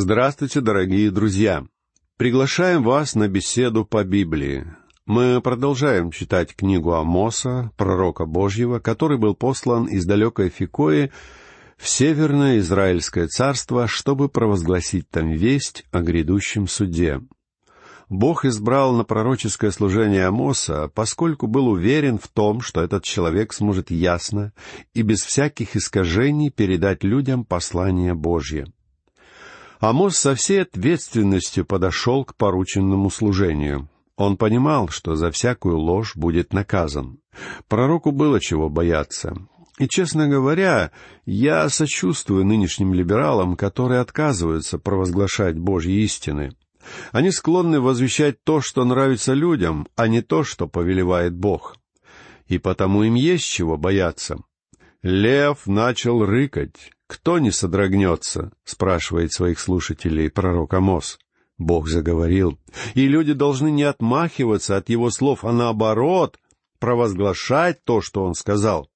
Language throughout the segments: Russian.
Здравствуйте, дорогие друзья! Приглашаем вас на беседу по Библии. Мы продолжаем читать книгу Амоса, пророка Божьего, который был послан из далекой Фикои в Северное Израильское царство, чтобы провозгласить там весть о грядущем суде. Бог избрал на пророческое служение Амоса, поскольку был уверен в том, что этот человек сможет ясно и без всяких искажений передать людям послание Божье. Амос со всей ответственностью подошел к порученному служению. Он понимал, что за всякую ложь будет наказан. Пророку было чего бояться. И, честно говоря, я сочувствую нынешним либералам, которые отказываются провозглашать Божьи истины. Они склонны возвещать то, что нравится людям, а не то, что повелевает Бог. И потому им есть чего бояться. Лев начал рыкать. «Кто не содрогнется?» — спрашивает своих слушателей пророк Амос. Бог заговорил, и люди должны не отмахиваться от его слов, а наоборот, провозглашать то, что он сказал.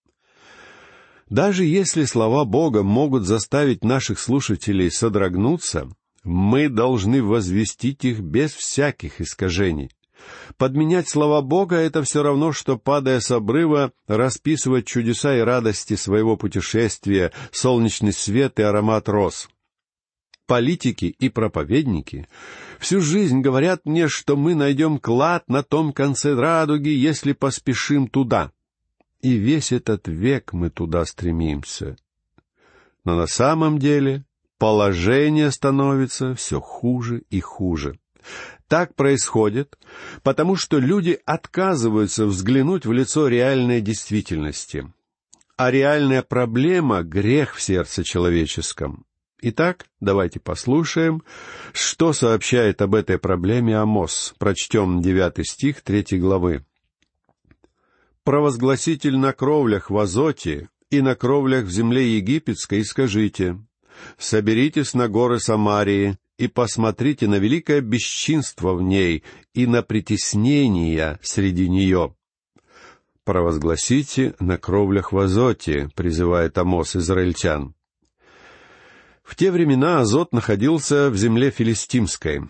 Даже если слова Бога могут заставить наших слушателей содрогнуться, мы должны возвестить их без всяких искажений. Подменять слова Бога — это все равно, что, падая с обрыва, расписывать чудеса и радости своего путешествия, солнечный свет и аромат роз. Политики и проповедники всю жизнь говорят мне, что мы найдем клад на том конце радуги, если поспешим туда. И весь этот век мы туда стремимся. Но на самом деле положение становится все хуже и хуже. Так происходит, потому что люди отказываются взглянуть в лицо реальной действительности. А реальная проблема — грех в сердце человеческом. Итак, давайте послушаем, что сообщает об этой проблеме Амос. Прочтем девятый стих третьей главы. «Провозгласитель на кровлях в Азоте и на кровлях в земле египетской и скажите, «Соберитесь на горы Самарии и посмотрите на великое бесчинство в ней и на притеснения среди нее. «Провозгласите на кровлях в Азоте», — призывает Амос израильтян. В те времена Азот находился в земле филистимской,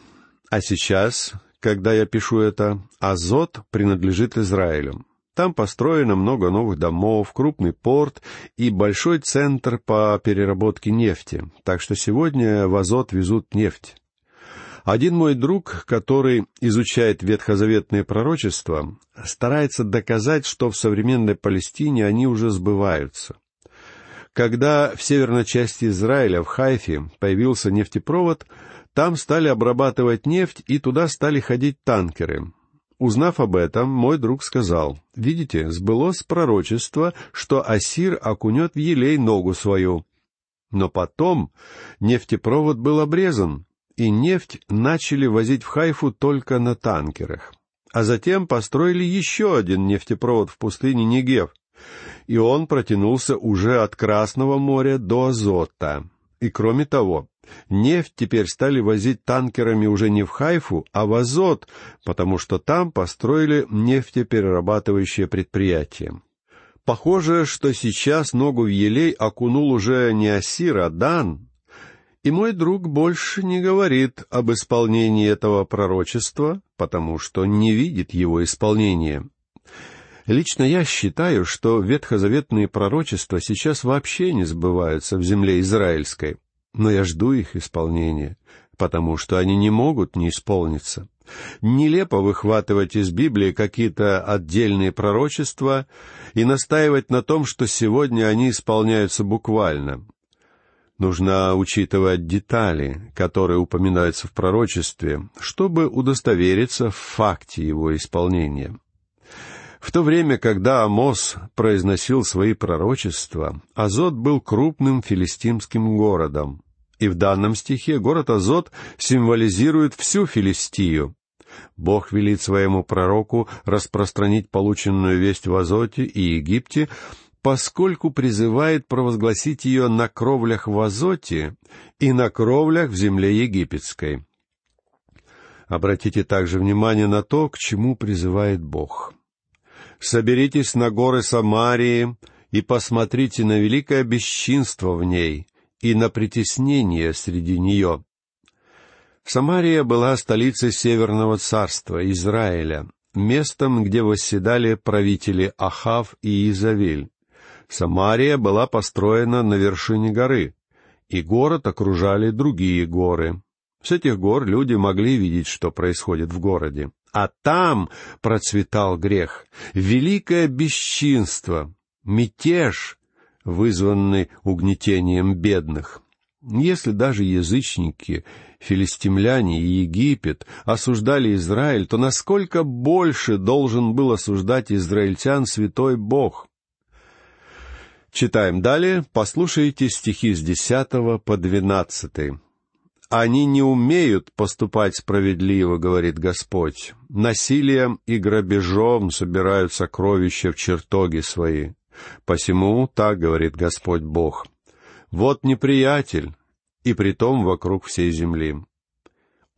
а сейчас, когда я пишу это, Азот принадлежит Израилю. Там построено много новых домов, крупный порт и большой центр по переработке нефти, так что сегодня в Азот везут нефть. Один мой друг, который изучает ветхозаветные пророчества, старается доказать, что в современной Палестине они уже сбываются. Когда в северной части Израиля, в Хайфе, появился нефтепровод, там стали обрабатывать нефть, и туда стали ходить танкеры. Узнав об этом, мой друг сказал, «Видите, сбылось пророчество, что Асир окунет в елей ногу свою». Но потом нефтепровод был обрезан, и нефть начали возить в Хайфу только на танкерах. А затем построили еще один нефтепровод в пустыне Негев, и он протянулся уже от Красного моря до Азота. И кроме того, Нефть теперь стали возить танкерами уже не в Хайфу, а в Азот, потому что там построили нефтеперерабатывающее предприятие. Похоже, что сейчас ногу в елей окунул уже не Асир, а Дан. И мой друг больше не говорит об исполнении этого пророчества, потому что не видит его исполнения. Лично я считаю, что ветхозаветные пророчества сейчас вообще не сбываются в земле израильской но я жду их исполнения, потому что они не могут не исполниться. Нелепо выхватывать из Библии какие-то отдельные пророчества и настаивать на том, что сегодня они исполняются буквально. Нужно учитывать детали, которые упоминаются в пророчестве, чтобы удостовериться в факте его исполнения. В то время, когда Амос произносил свои пророчества, Азот был крупным филистимским городом. И в данном стихе город Азот символизирует всю Филистию. Бог велит своему пророку распространить полученную весть в Азоте и Египте, поскольку призывает провозгласить ее на кровлях в Азоте и на кровлях в земле египетской. Обратите также внимание на то, к чему призывает Бог соберитесь на горы Самарии и посмотрите на великое бесчинство в ней и на притеснение среди нее. Самария была столицей Северного царства, Израиля, местом, где восседали правители Ахав и Изавель. Самария была построена на вершине горы, и город окружали другие горы. С этих гор люди могли видеть, что происходит в городе. А там процветал грех, великое бесчинство, мятеж, вызванный угнетением бедных. Если даже язычники, филистимляне и Египет осуждали Израиль, то насколько больше должен был осуждать израильтян святой Бог? Читаем далее, послушайте стихи с десятого по двенадцатый. «Они не умеют поступать справедливо, — говорит Господь. Насилием и грабежом собирают сокровища в чертоги свои. Посему так говорит Господь Бог. Вот неприятель, и притом вокруг всей земли.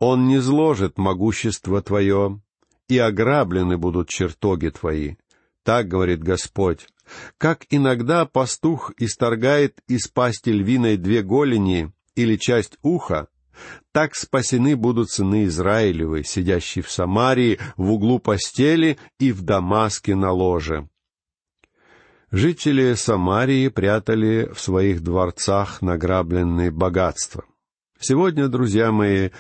Он не зложит могущество твое, и ограблены будут чертоги твои. Так говорит Господь. Как иногда пастух исторгает из пасти львиной две голени или часть уха, так спасены будут сыны Израилевы, сидящие в Самарии, в углу постели и в Дамаске на ложе. Жители Самарии прятали в своих дворцах награбленные богатства. Сегодня, друзья мои,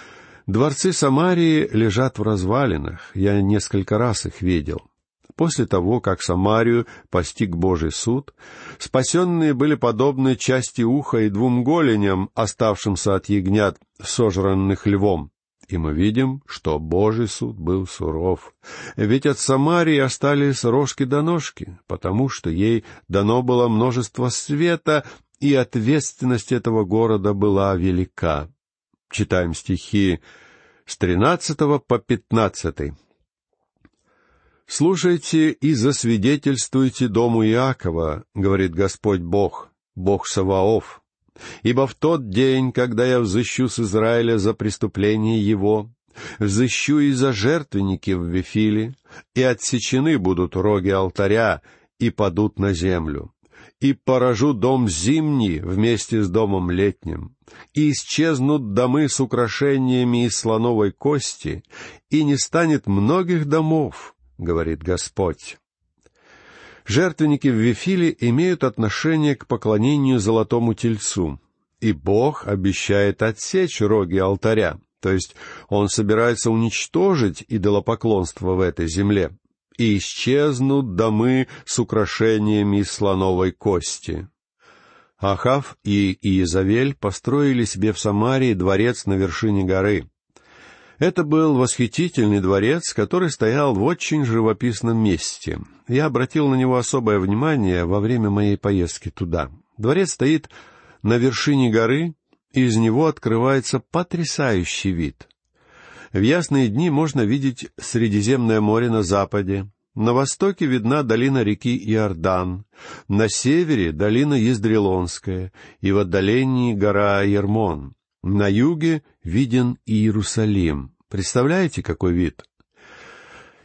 дворцы Самарии лежат в развалинах, я несколько раз их видел. После того, как Самарию постиг Божий суд, спасенные были подобны части уха и двум голеням, оставшимся от ягнят, сожранных львом. И мы видим, что Божий суд был суров. Ведь от Самарии остались рожки до ножки, потому что ей дано было множество света, и ответственность этого города была велика. Читаем стихи с тринадцатого по пятнадцатый. «Слушайте и засвидетельствуйте дому Иакова, — говорит Господь Бог, Бог Саваоф, Ибо в тот день, когда я взыщу с Израиля за преступление его, взыщу и за жертвенники в Вифиле, и отсечены будут роги алтаря, и падут на землю. И поражу дом зимний вместе с домом летним, и исчезнут домы с украшениями из слоновой кости, и не станет многих домов, говорит Господь. Жертвенники в Вифиле имеют отношение к поклонению золотому тельцу, и Бог обещает отсечь роги алтаря, то есть Он собирается уничтожить идолопоклонство в этой земле, и исчезнут домы с украшениями слоновой кости. Ахав и Иезавель построили себе в Самарии дворец на вершине горы. Это был восхитительный дворец, который стоял в очень живописном месте. Я обратил на него особое внимание во время моей поездки туда. Дворец стоит на вершине горы, и из него открывается потрясающий вид. В ясные дни можно видеть Средиземное море на западе, на востоке видна долина реки Иордан, на севере — долина Ездрелонская, и в отдалении — гора Ермон. На юге виден Иерусалим. Представляете, какой вид?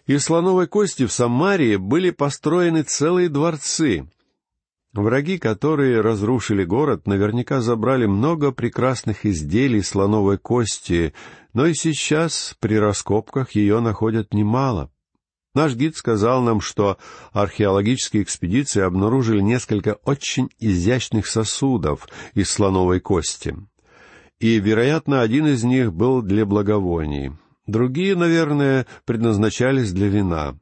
Из слоновой кости в Самарии были построены целые дворцы. Враги, которые разрушили город, наверняка забрали много прекрасных изделий слоновой кости, но и сейчас при раскопках ее находят немало. Наш гид сказал нам, что археологические экспедиции обнаружили несколько очень изящных сосудов из слоновой кости и, вероятно, один из них был для благовоний. Другие, наверное, предназначались для вина.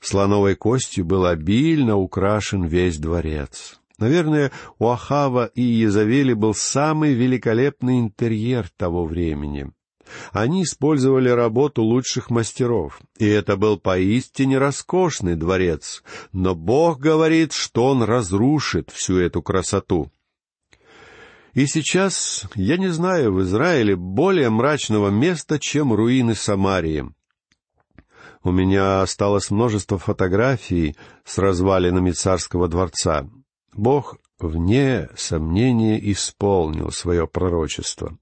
Слоновой костью был обильно украшен весь дворец. Наверное, у Ахава и Езавели был самый великолепный интерьер того времени. Они использовали работу лучших мастеров, и это был поистине роскошный дворец, но Бог говорит, что Он разрушит всю эту красоту. И сейчас я не знаю в Израиле более мрачного места, чем руины Самарии. У меня осталось множество фотографий с развалинами царского дворца. Бог, вне сомнения, исполнил свое пророчество.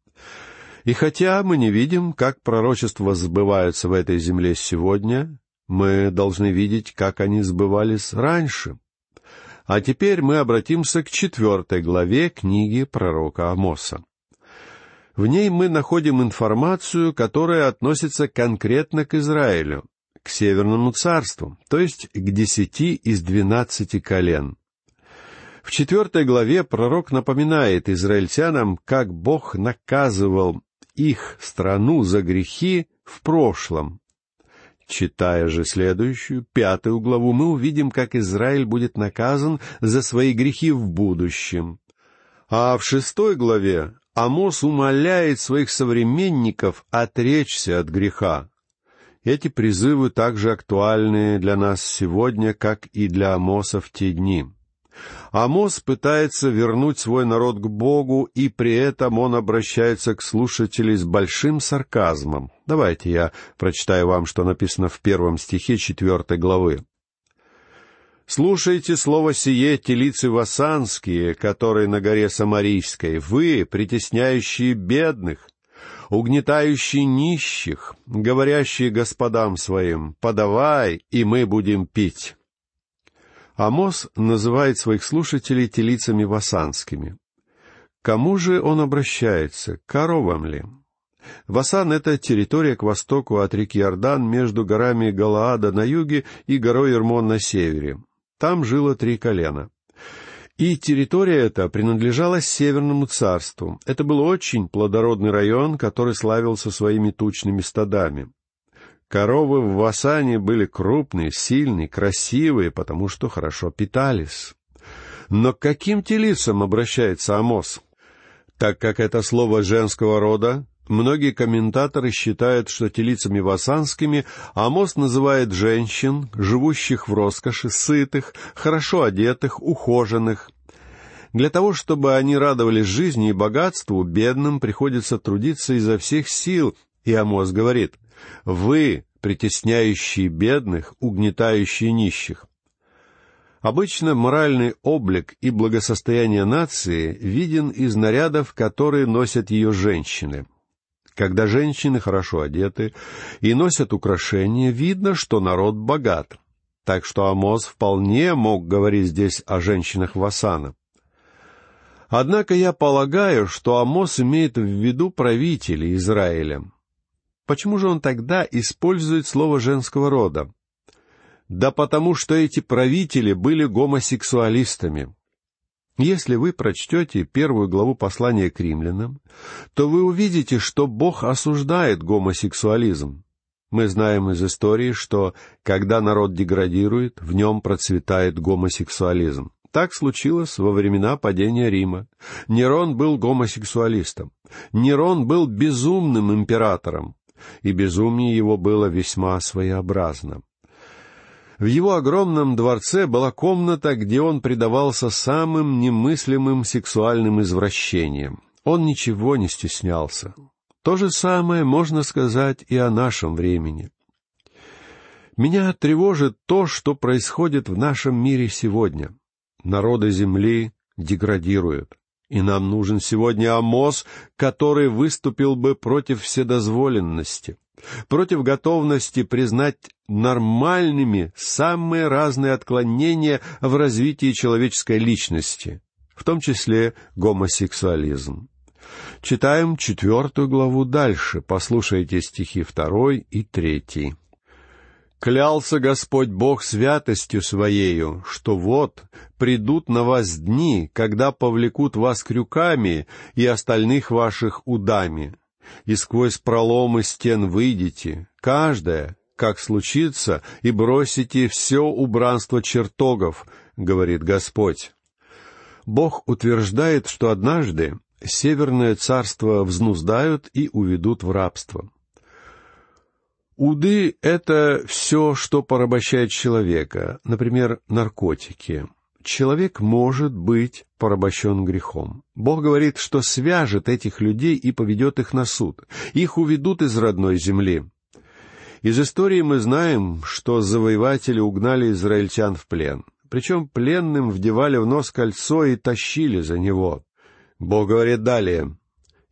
И хотя мы не видим, как пророчества сбываются в этой земле сегодня, мы должны видеть, как они сбывались раньше — а теперь мы обратимся к четвертой главе книги пророка Амоса. В ней мы находим информацию, которая относится конкретно к Израилю, к Северному царству, то есть к десяти из двенадцати колен. В четвертой главе пророк напоминает израильтянам, как Бог наказывал их страну за грехи в прошлом. Читая же следующую, пятую главу, мы увидим, как Израиль будет наказан за свои грехи в будущем. А в шестой главе Амос умоляет своих современников отречься от греха. Эти призывы также актуальны для нас сегодня, как и для Амоса в те дни. Амос пытается вернуть свой народ к Богу, и при этом он обращается к слушателям с большим сарказмом. Давайте я прочитаю вам, что написано в первом стихе четвертой главы. «Слушайте слово сие, телицы васанские, которые на горе Самарийской, вы, притесняющие бедных, угнетающие нищих, говорящие господам своим, подавай, и мы будем пить». Амос называет своих слушателей телицами васанскими. Кому же он обращается? Коровам ли? Васан — это территория к востоку от реки Иордан между горами Галаада на юге и горой Ирмон на севере. Там жило три колена. И территория эта принадлежала Северному царству. Это был очень плодородный район, который славился своими тучными стадами. Коровы в Васане были крупные, сильные, красивые, потому что хорошо питались. Но к каким телицам обращается Амос? Так как это слово женского рода, многие комментаторы считают, что телицами васанскими Амос называет женщин, живущих в роскоши, сытых, хорошо одетых, ухоженных. Для того, чтобы они радовались жизни и богатству, бедным приходится трудиться изо всех сил, и Амос говорит — вы, притесняющие бедных, угнетающие нищих. Обычно моральный облик и благосостояние нации виден из нарядов, которые носят ее женщины. Когда женщины хорошо одеты и носят украшения, видно, что народ богат. Так что Амос вполне мог говорить здесь о женщинах Васана. Однако я полагаю, что Амос имеет в виду правителей Израиля, Почему же он тогда использует слово женского рода? Да потому что эти правители были гомосексуалистами. Если вы прочтете первую главу послания к римлянам, то вы увидите, что Бог осуждает гомосексуализм. Мы знаем из истории, что когда народ деградирует, в нем процветает гомосексуализм. Так случилось во времена падения Рима. Нерон был гомосексуалистом. Нерон был безумным императором и безумие его было весьма своеобразно. В его огромном дворце была комната, где он предавался самым немыслимым сексуальным извращениям. Он ничего не стеснялся. То же самое можно сказать и о нашем времени. Меня тревожит то, что происходит в нашем мире сегодня. Народы Земли деградируют. И нам нужен сегодня Амос, который выступил бы против вседозволенности, против готовности признать нормальными самые разные отклонения в развитии человеческой личности, в том числе гомосексуализм. Читаем четвертую главу дальше, послушайте стихи второй и третий. Клялся Господь Бог святостью Своею, что вот придут на вас дни, когда повлекут вас крюками и остальных ваших удами, и сквозь проломы стен выйдете, каждая, как случится, и бросите все убранство чертогов, говорит Господь. Бог утверждает, что однажды Северное царство взнуздают и уведут в рабство. Уды — это все, что порабощает человека, например, наркотики. Человек может быть порабощен грехом. Бог говорит, что свяжет этих людей и поведет их на суд. Их уведут из родной земли. Из истории мы знаем, что завоеватели угнали израильтян в плен. Причем пленным вдевали в нос кольцо и тащили за него. Бог говорит далее,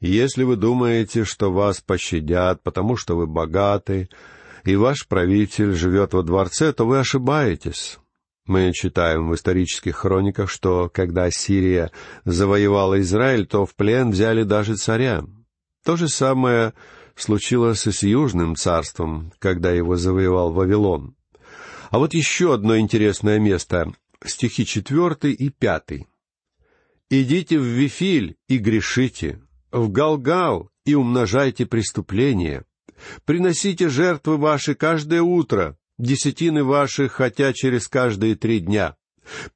если вы думаете, что вас пощадят, потому что вы богаты, и ваш правитель живет во дворце, то вы ошибаетесь. Мы читаем в исторических хрониках, что когда Сирия завоевала Израиль, то в плен взяли даже царя. То же самое случилось и с Южным царством, когда его завоевал Вавилон. А вот еще одно интересное место, стихи четвертый и пятый. «Идите в Вифиль и грешите, в Галгал и умножайте преступления. Приносите жертвы ваши каждое утро, десятины ваши, хотя через каждые три дня.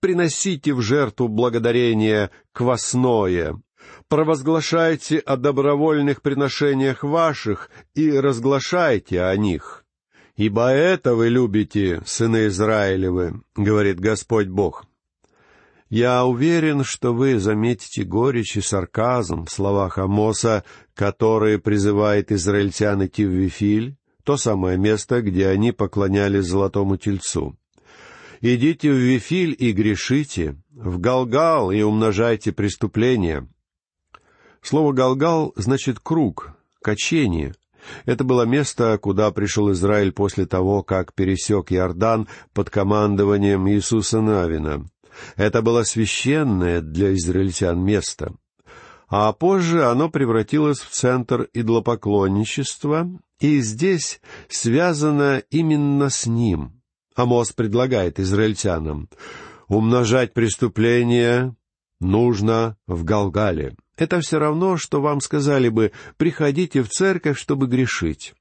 Приносите в жертву благодарение квасное, провозглашайте о добровольных приношениях ваших и разглашайте о них. Ибо это вы любите, сыны Израилевы, говорит Господь Бог. Я уверен, что вы заметите горечь и сарказм в словах Амоса, которые призывает израильтян идти в Вифиль, то самое место, где они поклонялись золотому тельцу. «Идите в Вифиль и грешите, в Галгал и умножайте преступления». Слово «галгал» значит «круг», «качение». Это было место, куда пришел Израиль после того, как пересек Иордан под командованием Иисуса Навина. Это было священное для израильтян место. А позже оно превратилось в центр идлопоклонничества, и здесь связано именно с ним. Амос предлагает израильтянам умножать преступления нужно в Галгале. Это все равно, что вам сказали бы «приходите в церковь, чтобы грешить».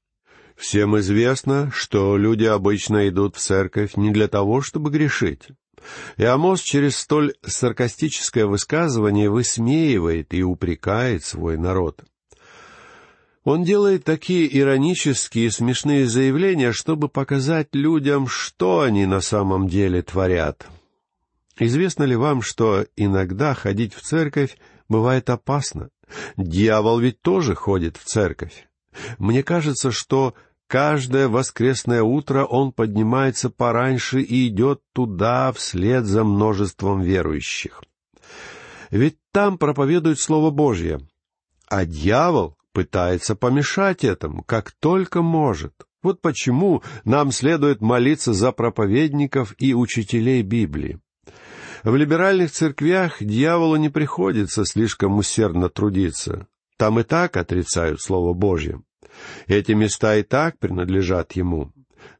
Всем известно, что люди обычно идут в церковь не для того, чтобы грешить. И Амос через столь саркастическое высказывание высмеивает и упрекает свой народ. Он делает такие иронические и смешные заявления, чтобы показать людям, что они на самом деле творят. Известно ли вам, что иногда ходить в церковь бывает опасно? Дьявол ведь тоже ходит в церковь. Мне кажется, что Каждое воскресное утро он поднимается пораньше и идет туда вслед за множеством верующих. Ведь там проповедует Слово Божье, а дьявол пытается помешать этому, как только может. Вот почему нам следует молиться за проповедников и учителей Библии. В либеральных церквях дьяволу не приходится слишком усердно трудиться. Там и так отрицают Слово Божье. Эти места и так принадлежат ему.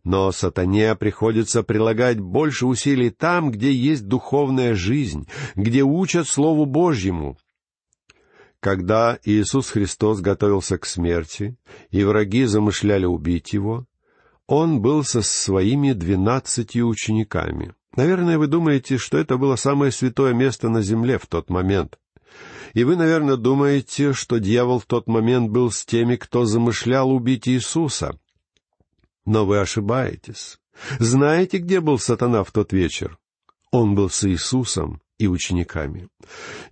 Но сатане приходится прилагать больше усилий там, где есть духовная жизнь, где учат Слову Божьему. Когда Иисус Христос готовился к смерти, и враги замышляли убить его, он был со своими двенадцатью учениками. Наверное, вы думаете, что это было самое святое место на земле в тот момент. И вы, наверное, думаете, что дьявол в тот момент был с теми, кто замышлял убить Иисуса. Но вы ошибаетесь. Знаете, где был сатана в тот вечер? Он был с Иисусом и учениками.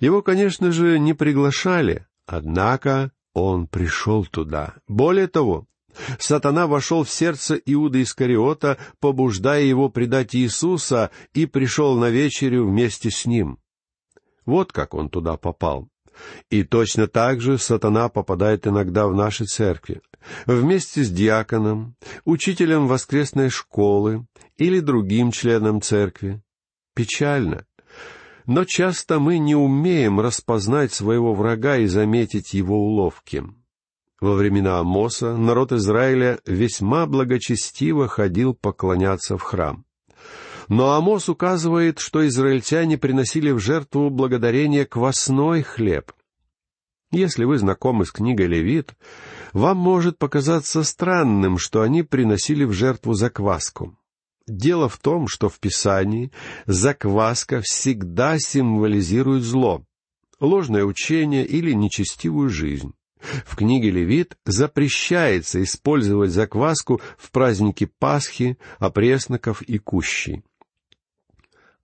Его, конечно же, не приглашали, однако он пришел туда. Более того, сатана вошел в сердце Иуда Искариота, побуждая его предать Иисуса, и пришел на вечерю вместе с ним. Вот как он туда попал. И точно так же сатана попадает иногда в наши церкви, вместе с диаконом, учителем воскресной школы или другим членом церкви. Печально. Но часто мы не умеем распознать своего врага и заметить его уловки. Во времена Амоса народ Израиля весьма благочестиво ходил поклоняться в храм. Но Амос указывает, что израильтяне приносили в жертву благодарение квасной хлеб. Если вы знакомы с книгой Левит, вам может показаться странным, что они приносили в жертву закваску. Дело в том, что в Писании закваска всегда символизирует зло, ложное учение или нечестивую жизнь. В книге Левит запрещается использовать закваску в праздники Пасхи, опресноков и кущей.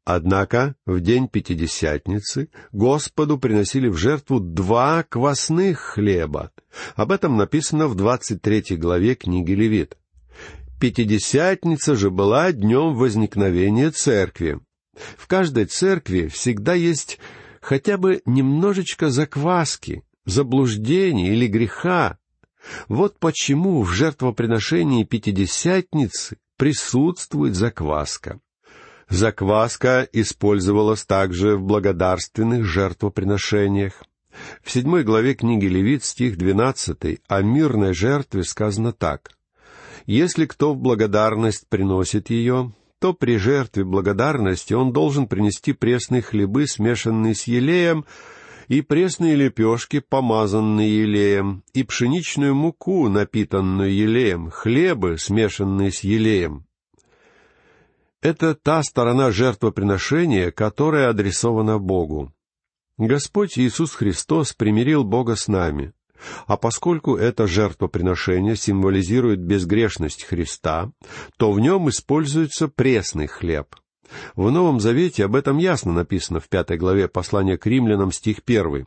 Однако в день Пятидесятницы Господу приносили в жертву два квасных хлеба. Об этом написано в двадцать третьей главе книги Левит. Пятидесятница же была днем возникновения церкви. В каждой церкви всегда есть хотя бы немножечко закваски, заблуждений или греха. Вот почему в жертвоприношении Пятидесятницы присутствует закваска. Закваска использовалась также в благодарственных жертвоприношениях. В седьмой главе книги Левит, стих двенадцатый, о мирной жертве сказано так. «Если кто в благодарность приносит ее, то при жертве благодарности он должен принести пресные хлебы, смешанные с елеем, и пресные лепешки, помазанные елеем, и пшеничную муку, напитанную елеем, хлебы, смешанные с елеем. Это та сторона жертвоприношения, которая адресована Богу. Господь Иисус Христос примирил Бога с нами. А поскольку это жертвоприношение символизирует безгрешность Христа, то в нем используется пресный хлеб. В Новом Завете об этом ясно написано в пятой главе послания к римлянам, стих первый.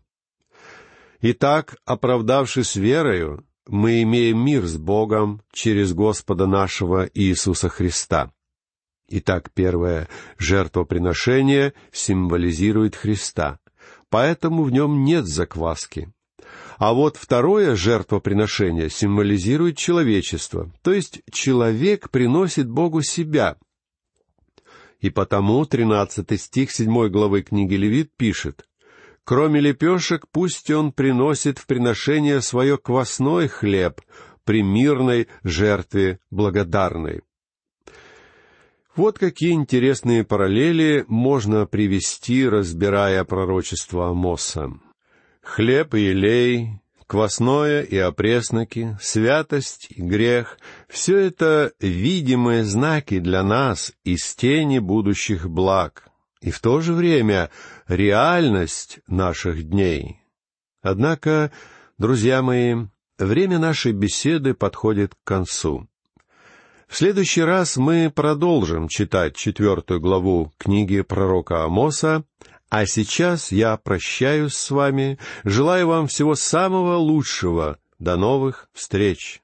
«Итак, оправдавшись верою, мы имеем мир с Богом через Господа нашего Иисуса Христа». Итак, первое жертвоприношение символизирует Христа, поэтому в нем нет закваски. А вот второе жертвоприношение символизирует человечество, то есть человек приносит Богу себя. И потому тринадцатый стих седьмой главы книги Левит пишет, «Кроме лепешек пусть он приносит в приношение свое квасной хлеб при мирной жертве благодарной». Вот какие интересные параллели можно привести, разбирая пророчество Амоса. Хлеб и елей, квасное и опресноки, святость и грех — все это видимые знаки для нас из тени будущих благ, и в то же время реальность наших дней. Однако, друзья мои, время нашей беседы подходит к концу. В следующий раз мы продолжим читать четвертую главу книги пророка Амоса, а сейчас я прощаюсь с вами, желаю вам всего самого лучшего. До новых встреч!